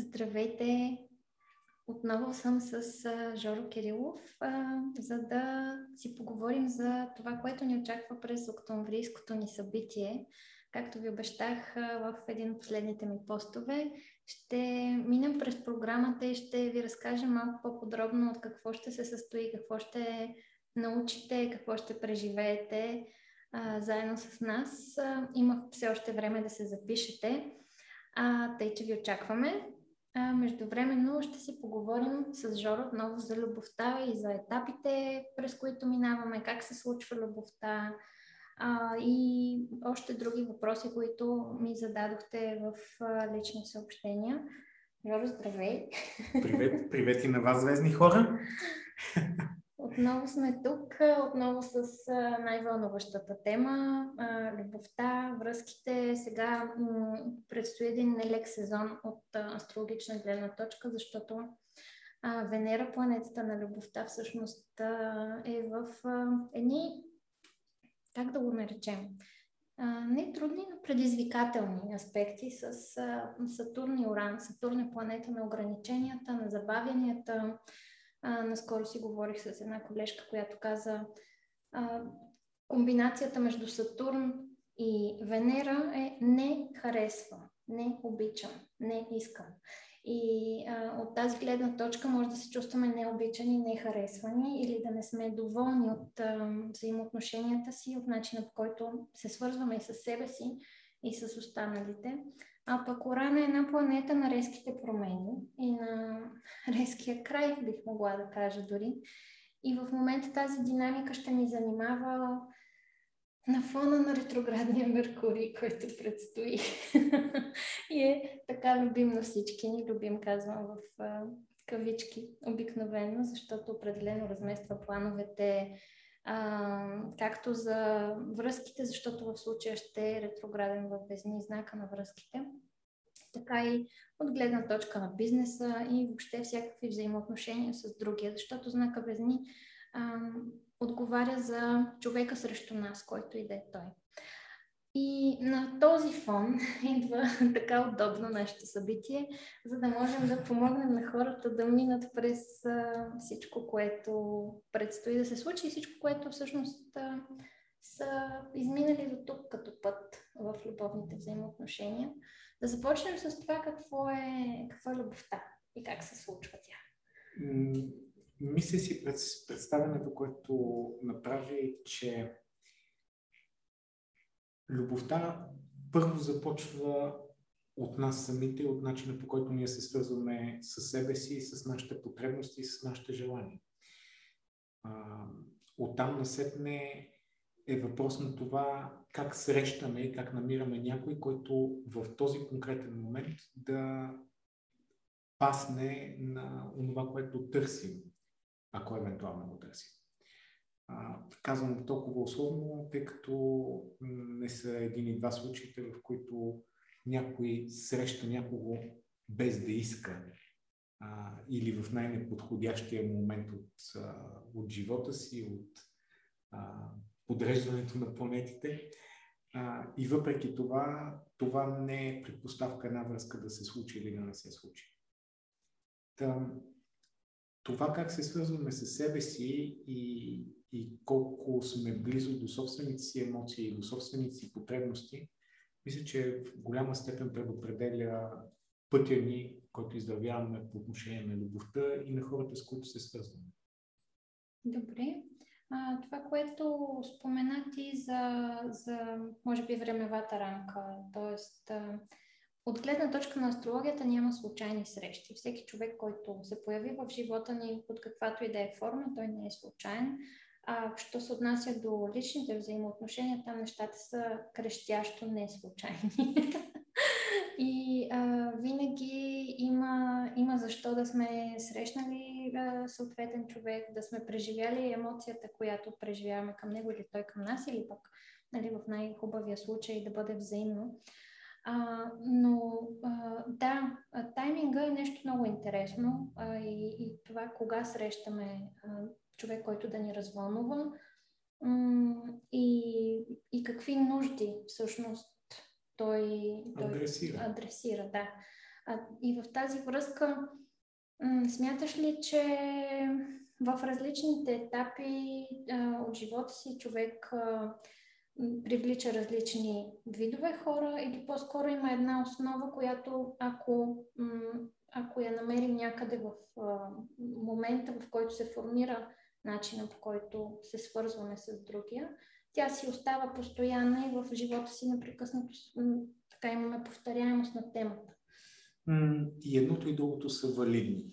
Здравейте! Отново съм с Жоро Кирилов, за да си поговорим за това, което ни очаква през октомврийското ни събитие. Както ви обещах в един от последните ми постове, ще минем през програмата и ще ви разкажем малко по-подробно от какво ще се състои, какво ще научите, какво ще преживеете а, заедно с нас. Имах все още време да се запишете, а, тъй че ви очакваме. А, междувременно ще си поговорим с Жоро отново за любовта и за етапите, през които минаваме, как се случва любовта а, и още други въпроси, които ми зададохте в а, лични съобщения. Жоро, здравей! Привет, привет и на вас, звездни хора! Отново сме тук, отново с най-вълнуващата тема любовта, връзките. Сега предстои един нелек сезон от астрологична гледна точка, защото Венера, планетата на любовта, всъщност е в едни, как да го наречем, не трудни, но предизвикателни аспекти с Сатурн и Оран. Сатурн е планета на ограниченията, на забавянията, а, наскоро си говорих с една колежка, която каза, а, комбинацията между Сатурн и Венера е не харесва, не обичам, не искам. И а, от тази гледна точка може да се чувстваме необичани, нехаресвани или да не сме доволни от а, взаимоотношенията си, от начина по който се свързваме и с себе си и с останалите. А пък Оран е една планета на резките промени и на резкия край, бих могла да кажа дори. И в момента тази динамика ще ни занимава на фона на ретроградния Меркурий, който предстои. и е така любим на всички ни, любим казвам в кавички обикновено, защото определено размества плановете, а, както за връзките, защото в случая ще е ретрограден в Везни знака на връзките, така и от гледна точка на бизнеса и въобще всякакви взаимоотношения с другия, защото знака Везни а, отговаря за човека срещу нас, който и да е той. И на този фон идва така удобно нашето събитие, за да можем да помогнем на хората да минат през всичко, което предстои да се случи и всичко, което всъщност са изминали до тук като път в любовните взаимоотношения. Да започнем с това какво е, какво е любовта и как се случва тя. Мисля си през представенето, което направи, че любовта първо започва от нас самите, от начина по който ние се свързваме с себе си, с нашите потребности, с нашите желания. А, оттам насетне е въпрос на това как срещаме и как намираме някой, който в този конкретен момент да пасне на това, което търсим, ако евентуално го търсим. Казвам толкова условно, тъй като не са един и два случаите, в които някой среща някого без да иска а, или в най-неподходящия момент от, а, от живота си, от а, подреждането на планетите. А, и въпреки това, това не е предпоставка една връзка да се случи или да не се случи. Та, това как се свързваме с себе си и, и колко сме близо до собствените си емоции и до собствените си потребности, мисля, че в голяма степен предопределя пътя ни, който издървяваме по отношение на любовта и на хората, с които се свързваме. Добре. А, това, което спомена ти за, за, може би, времевата рамка, т.е. от гледна точка на астрологията няма случайни срещи. Всеки човек, който се появи в живота ни под каквато и да е форма, той не е случайен. А що се отнася до личните взаимоотношения, там нещата са крещящо не случайни. И а, винаги има, има защо да сме срещнали а, съответен човек, да сме преживяли емоцията, която преживяваме към него или той към нас, или пък нали, в най-хубавия случай да бъде взаимно. А, но а, да, тайминга е нещо много интересно а, и, и това кога срещаме а, човек, който да ни развълнува и, и какви нужди всъщност той, адресира. адресира да. А, и в тази връзка, смяташ ли, че в различните етапи а, от живота си човек а, привлича различни видове хора или по-скоро има една основа, която ако, ако я намерим някъде в момента, в който се формира начина по който се свързваме с другия, тя си остава постоянна и в живота си непрекъснато така имаме повторяемост на темата. И едното и другото са валидни.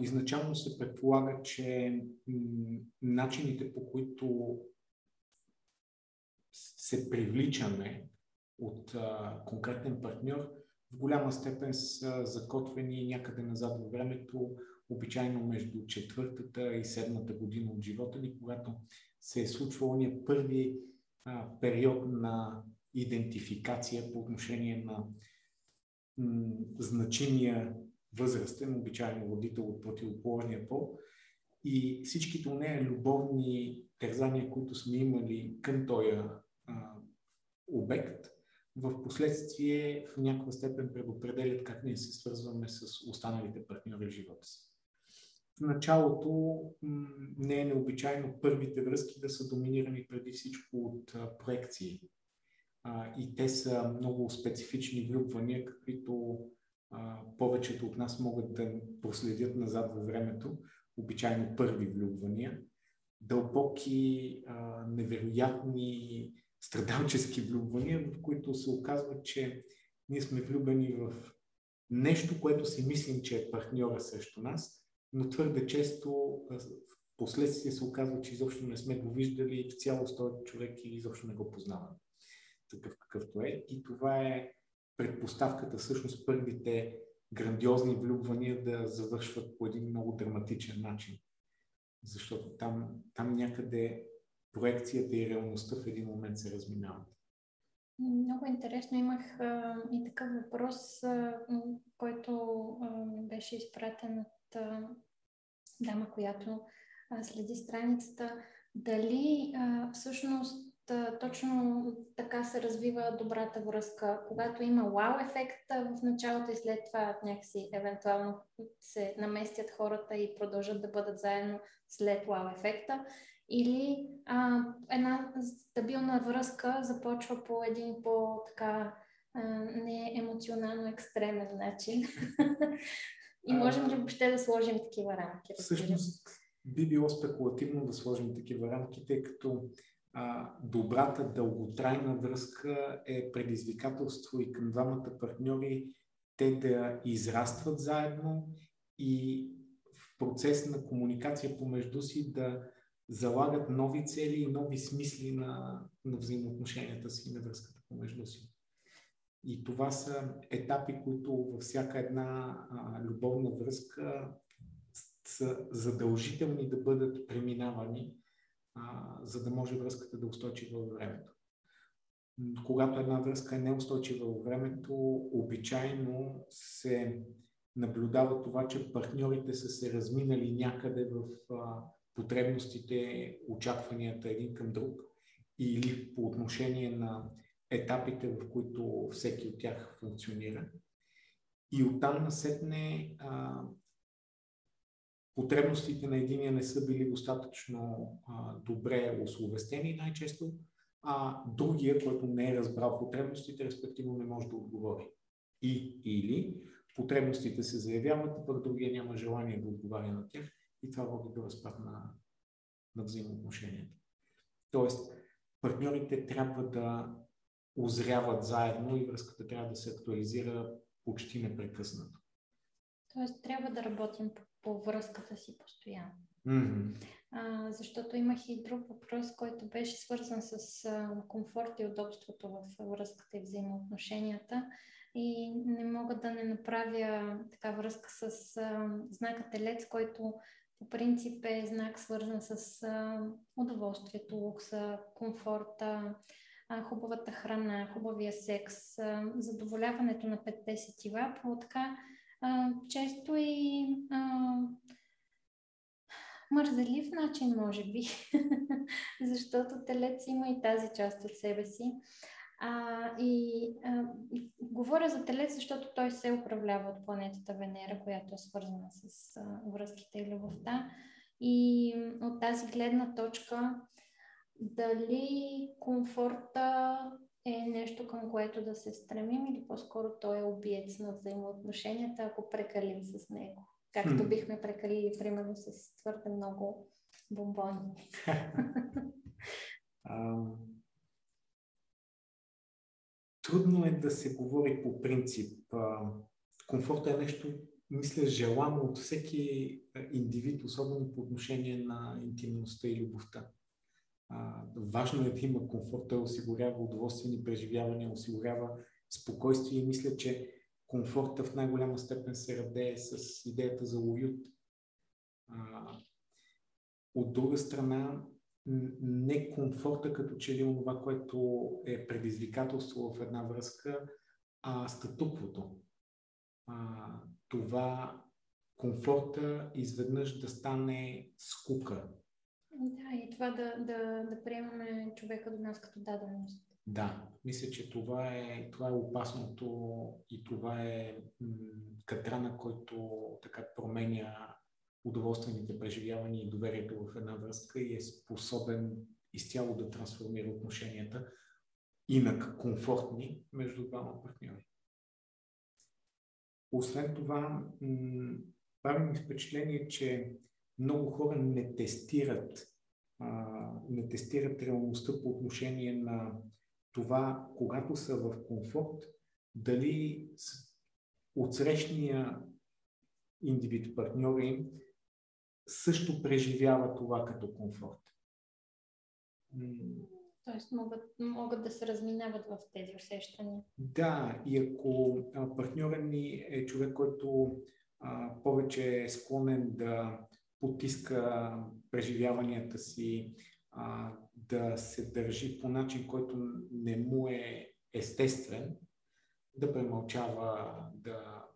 Изначално се предполага, че начините по които се привличаме от а, конкретен партньор, в голяма степен са закотвени някъде назад във времето, обичайно между четвъртата и седмата година от живота ни, когато се е случвал ония първи а, период на идентификация по отношение на м- значимия възрастен, обичайно родител от противоположния пол. И всичките нея любовни терзания, които сме имали към този обект, в последствие в някаква степен предопределят как ние се свързваме с останалите партньори в живота си. В началото не е необичайно първите връзки да са доминирани преди всичко от проекции. и те са много специфични влюбвания, каквито повечето от нас могат да проследят назад във времето, обичайно първи влюбвания, дълбоки, невероятни, страдалчески влюбвания, в които се оказва, че ние сме влюбени в нещо, което си мислим, че е партньора срещу нас, но твърде често в последствие се оказва, че изобщо не сме го виждали в цялост този човек и изобщо не го познаваме такъв какъвто е. И това е предпоставката, всъщност първите грандиозни влюбвания да завършват по един много драматичен начин. Защото там, там някъде проекцията и реалността в един момент се разминават. Много интересно. Имах а, и такъв въпрос, а, който а, беше изпратен от а, дама, която а, следи страницата. Дали а, всъщност точно така се развива добрата връзка. Когато има вау ефект в началото и след това някакси евентуално се наместят хората и продължат да бъдат заедно след вау ефекта. Или а, една стабилна връзка започва по един по-така не емоционално екстремен начин. и можем ли въобще да сложим такива рамки? Всъщност би било спекулативно да сложим такива рамки, тъй като а, добрата дълготрайна връзка е предизвикателство и към двамата партньори те да израстват заедно и в процес на комуникация помежду си да залагат нови цели и нови смисли на, на взаимоотношенията си и на връзката помежду си. И това са етапи, които във всяка една а, любовна връзка са задължителни да бъдат преминавани а, за да може връзката да е устойчива във времето. Когато една връзка е неустойчива във времето, обичайно се наблюдава това, че партньорите са се разминали някъде в а, потребностите, очакванията един към друг или по отношение на етапите, в които всеки от тях функционира. И оттам насетне а, потребностите на единия не са били достатъчно а, добре условестени най-често, а другия, който не е разбрал потребностите, респективно не може да отговори. И или потребностите се заявяват, а пък другия няма желание да отговаря на тях и това води до разпад на, на взаимоотношенията. Тоест, партньорите трябва да озряват заедно и връзката трябва да се актуализира почти непрекъснато. Тоест, трябва да работим по по връзката си постоянно. Mm-hmm. А, защото имах и друг въпрос, който беше свързан с а, комфорт и удобството в връзката и взаимоотношенията. И не мога да не направя така връзка с а, знака Телец, който по принцип е знак свързан с а, удоволствието, лукса, комфорта, а, хубавата храна, хубавия секс, а, задоволяването на петте сетива по така а, често и а, мързелив начин, може би, защото телец има и тази част от себе си. А, и, а, говоря за Телец, защото той се управлява от планетата Венера, която е свързана с а, връзките и любовта. И от тази гледна точка, дали комфорта е нещо към което да се стремим или по-скоро той е обиец на взаимоотношенията, ако прекалим с него. Както бихме прекалили, примерно, с твърде много бомбони. трудно е да се говори по принцип. Комфорта е нещо, мисля, желано от всеки индивид, особено по отношение на интимността и любовта. важно е да има комфорт, той осигурява удоволствени преживявания, осигурява спокойствие и мисля, че комфорта в най-голяма степен се радее с идеята за уют. от друга страна, не комфорта като че ли това, което е предизвикателство в една връзка, а статуквото. А, това комфорта изведнъж да стане скука. Да, и това да, да, да приемаме човека до нас като даденост. Да, мисля, че това е, това е опасното и това е м- катрана, който така променя удоволствените преживявания и доверието в една връзка и е способен изцяло да трансформира отношенията, инак комфортни, между двама партньори. Освен това, прави ми впечатление, че много хора не тестират, а, не тестират реалността по отношение на това, когато са в комфорт, дали отсрещния индивид, партньора им, също преживява това като комфорт. Тоест могат, могат да се разминават в тези усещания. Да, и ако партньорът ни е човек, който а, повече е склонен да потиска преживяванията си, а, да се държи по начин, който не му е естествен, да премълчава, да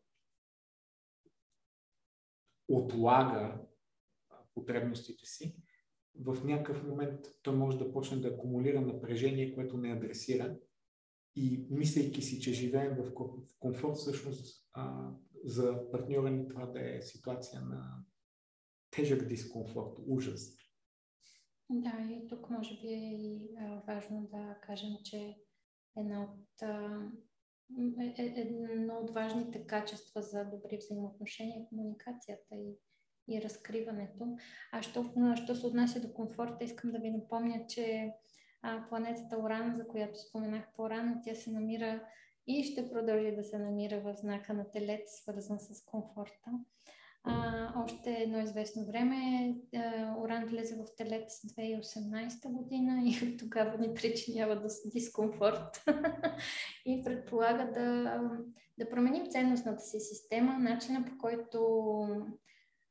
отлага потребностите си, в някакъв момент той може да почне да акумулира напрежение, което не адресира и мислейки си, че живеем в комфорт, всъщност за партньора ни това да е ситуация на тежък дискомфорт, ужас. Да, и тук може би е и важно да кажем, че една от, е, е, едно от важните качества за добри взаимоотношения е комуникацията и и разкриването. А що, що се отнася до комфорта, искам да ви напомня, че а, планетата Оран, за която споменах по-рано, тя се намира и ще продължи да се намира в знака на Телец, свързан с комфорта. А, още едно известно време Оран влезе в Телец 2018 година и тогава ни причинява дискомфорт и предполага да, да променим ценностната си система, начина по който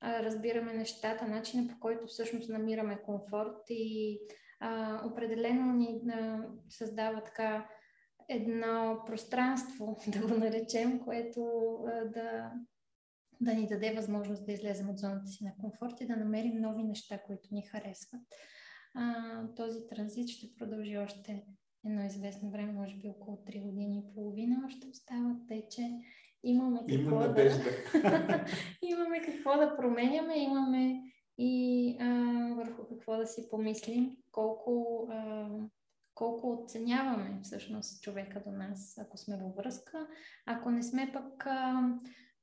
разбираме нещата, начина по който всъщност намираме комфорт и а, определено ни а, създава така едно пространство, да го наречем, което а, да, да ни даде възможност да излезем от зоната си на комфорт и да намерим нови неща, които ни харесват. А, този транзит ще продължи още едно известно време, може би около 3 години и половина още остават, тъй че имаме какво, Има надежда. да, какво да променяме, имаме и а, върху какво да си помислим, колко, а, колко оценяваме всъщност човека до нас, ако сме във връзка. Ако не сме пък а,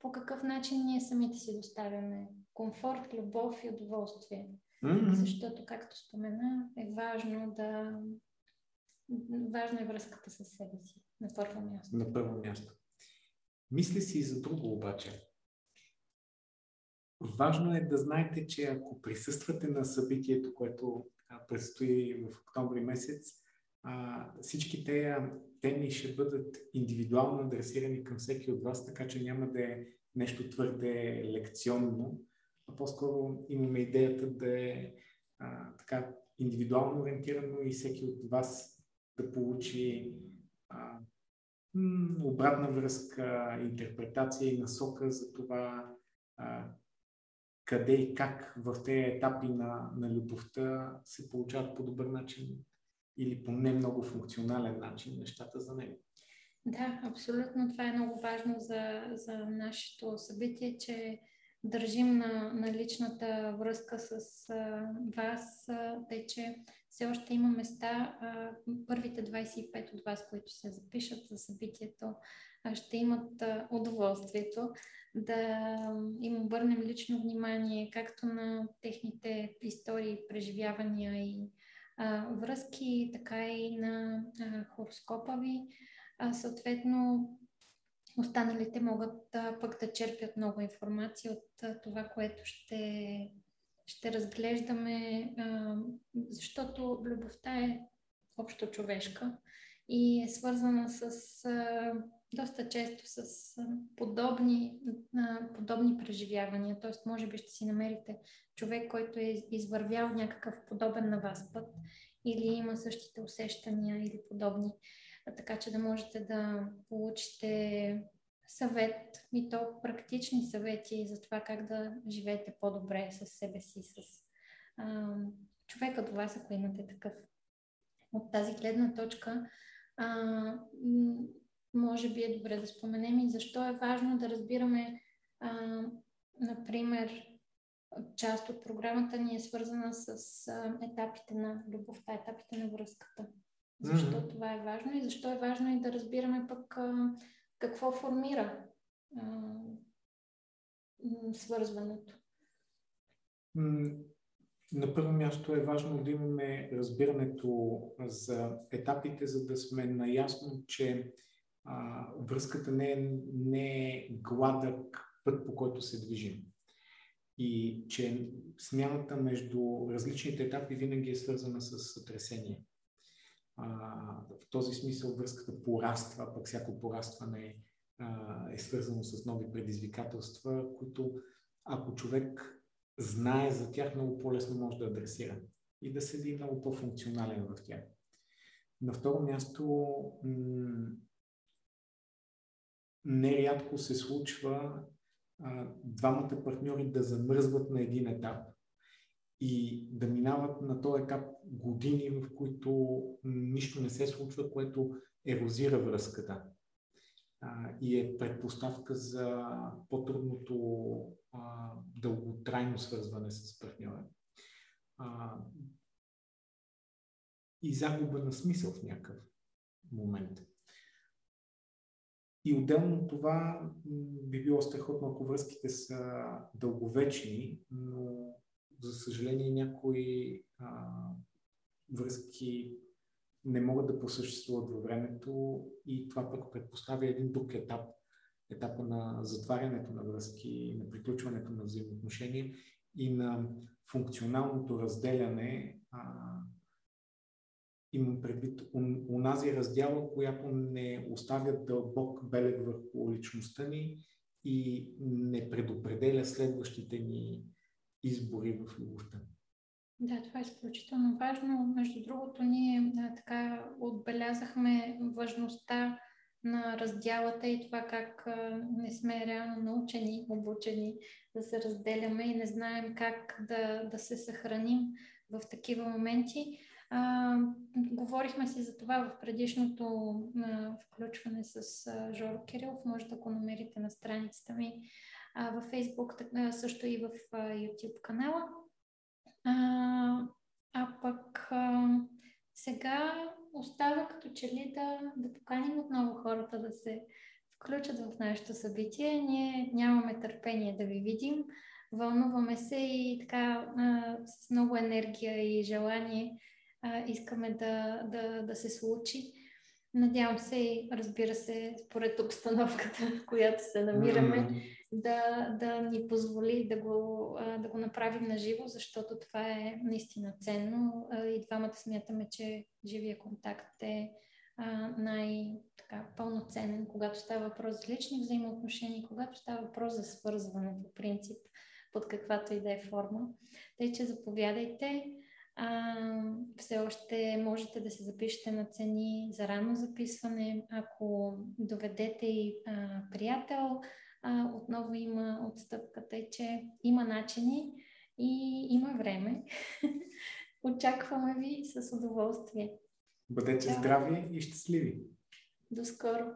по какъв начин ние самите си доставяме комфорт, любов и удоволствие. Mm-hmm. Защото, както спомена, е важно да. Важна е връзката с себе си на първо място. На първо място. Мисли си и за друго обаче. Важно е да знаете, че ако присъствате на събитието, което предстои в октомври месец, всички тези теми ще бъдат индивидуално адресирани към всеки от вас, така че няма да е нещо твърде лекционно, а по-скоро имаме идеята да е а, така индивидуално ориентирано и всеки от вас да получи а, обратна връзка, интерпретация и насока за това а, къде и как в тези етапи на, на любовта се получават по добър начин или по не много функционален начин нещата за него. Да, абсолютно. Това е много важно за, за нашето събитие, че държим на, на личната връзка с а, вас, а, тъй че все още има места. А, първите 25 от вас, които се запишат за събитието, а, ще имат а, удоволствието да им обърнем лично внимание както на техните истории, преживявания и а, връзки, така и на а, хороскопа ви. А, съответно, останалите могат а, пък да черпят много информация от а, това, което ще, ще разглеждаме, а, защото любовта е общо човешка и е свързана с а, доста често с а, подобни, а, подобни преживявания. Тоест, може би ще си намерите човек, който е извървял някакъв подобен на вас път или има същите усещания или подобни така че да можете да получите съвет и то практични съвети за това как да живеете по-добре с себе си, с а, човека до вас, ако имате такъв. От тази гледна точка, а, може би е добре да споменем и защо е важно да разбираме, а, например, част от програмата ни е свързана с а, етапите на любовта, етапите на връзката. Защо mm-hmm. това е важно и защо е важно и да разбираме пък а, какво формира а, свързването. На първо място е важно да имаме разбирането за етапите, за да сме наясно, че а, връзката не е, не е гладък път, по който се движим. И че смяната между различните етапи винаги е свързана с сътресение. А, в този смисъл връзката пораства, пък всяко порастване а, е свързано с нови предизвикателства, които ако човек знае за тях, много по-лесно може да адресира и да седи много по-функционален в тях. На второ място, нерядко се случва а, двамата партньори да замръзват на един етап и да минават на този етап години, в които нищо не се случва, което ерозира връзката а, и е предпоставка за по-трудното а, дълготрайно свързване с партньора. А, и загуба на смисъл в някакъв момент. И отделно от това би било страхотно, ако връзките са дълговечни, но за съжаление, някои а, връзки не могат да посъществуват във времето и това пък предпоставя един друг етап, етапа на затварянето на връзки, на приключването на взаимоотношения и на функционалното разделяне. А, имам предвид унази раздяла, която не оставя дълбок белег върху личността ни и не предопределя следващите ни избори в любовта. Да, това е изключително важно. Между другото, ние да, така отбелязахме важността на раздялата и това как а, не сме реално научени, обучени да се разделяме и не знаем как да, да се съхраним в такива моменти. А, говорихме си за това в предишното а, включване с а, Жоро Кирилов. Може да го намерите на страницата ми а, във Facebook, също и в YouTube канала. А, а пък сега остава като че ли да, да поканим отново хората да се включат в нашето събитие. Ние нямаме търпение да ви видим. Вълнуваме се и така а, с много енергия и желание а, искаме да, да, да се случи. Надявам се и, разбира се, според обстановката, в която се намираме, mm да, да ни позволи да го, да го направим на живо, защото това е наистина ценно. И двамата смятаме, че живия контакт е най-пълноценен, когато става въпрос за лични взаимоотношения, когато става въпрос за свързване по принцип, под каквато и да е форма. Тъй, че заповядайте. А, все още можете да се запишете на цени за ранно записване. Ако доведете и а, приятел, а, отново има отстъпката, е, че има начини и има време. Очакваме ви с удоволствие. Бъдете Да. здрави и щастливи! До скоро!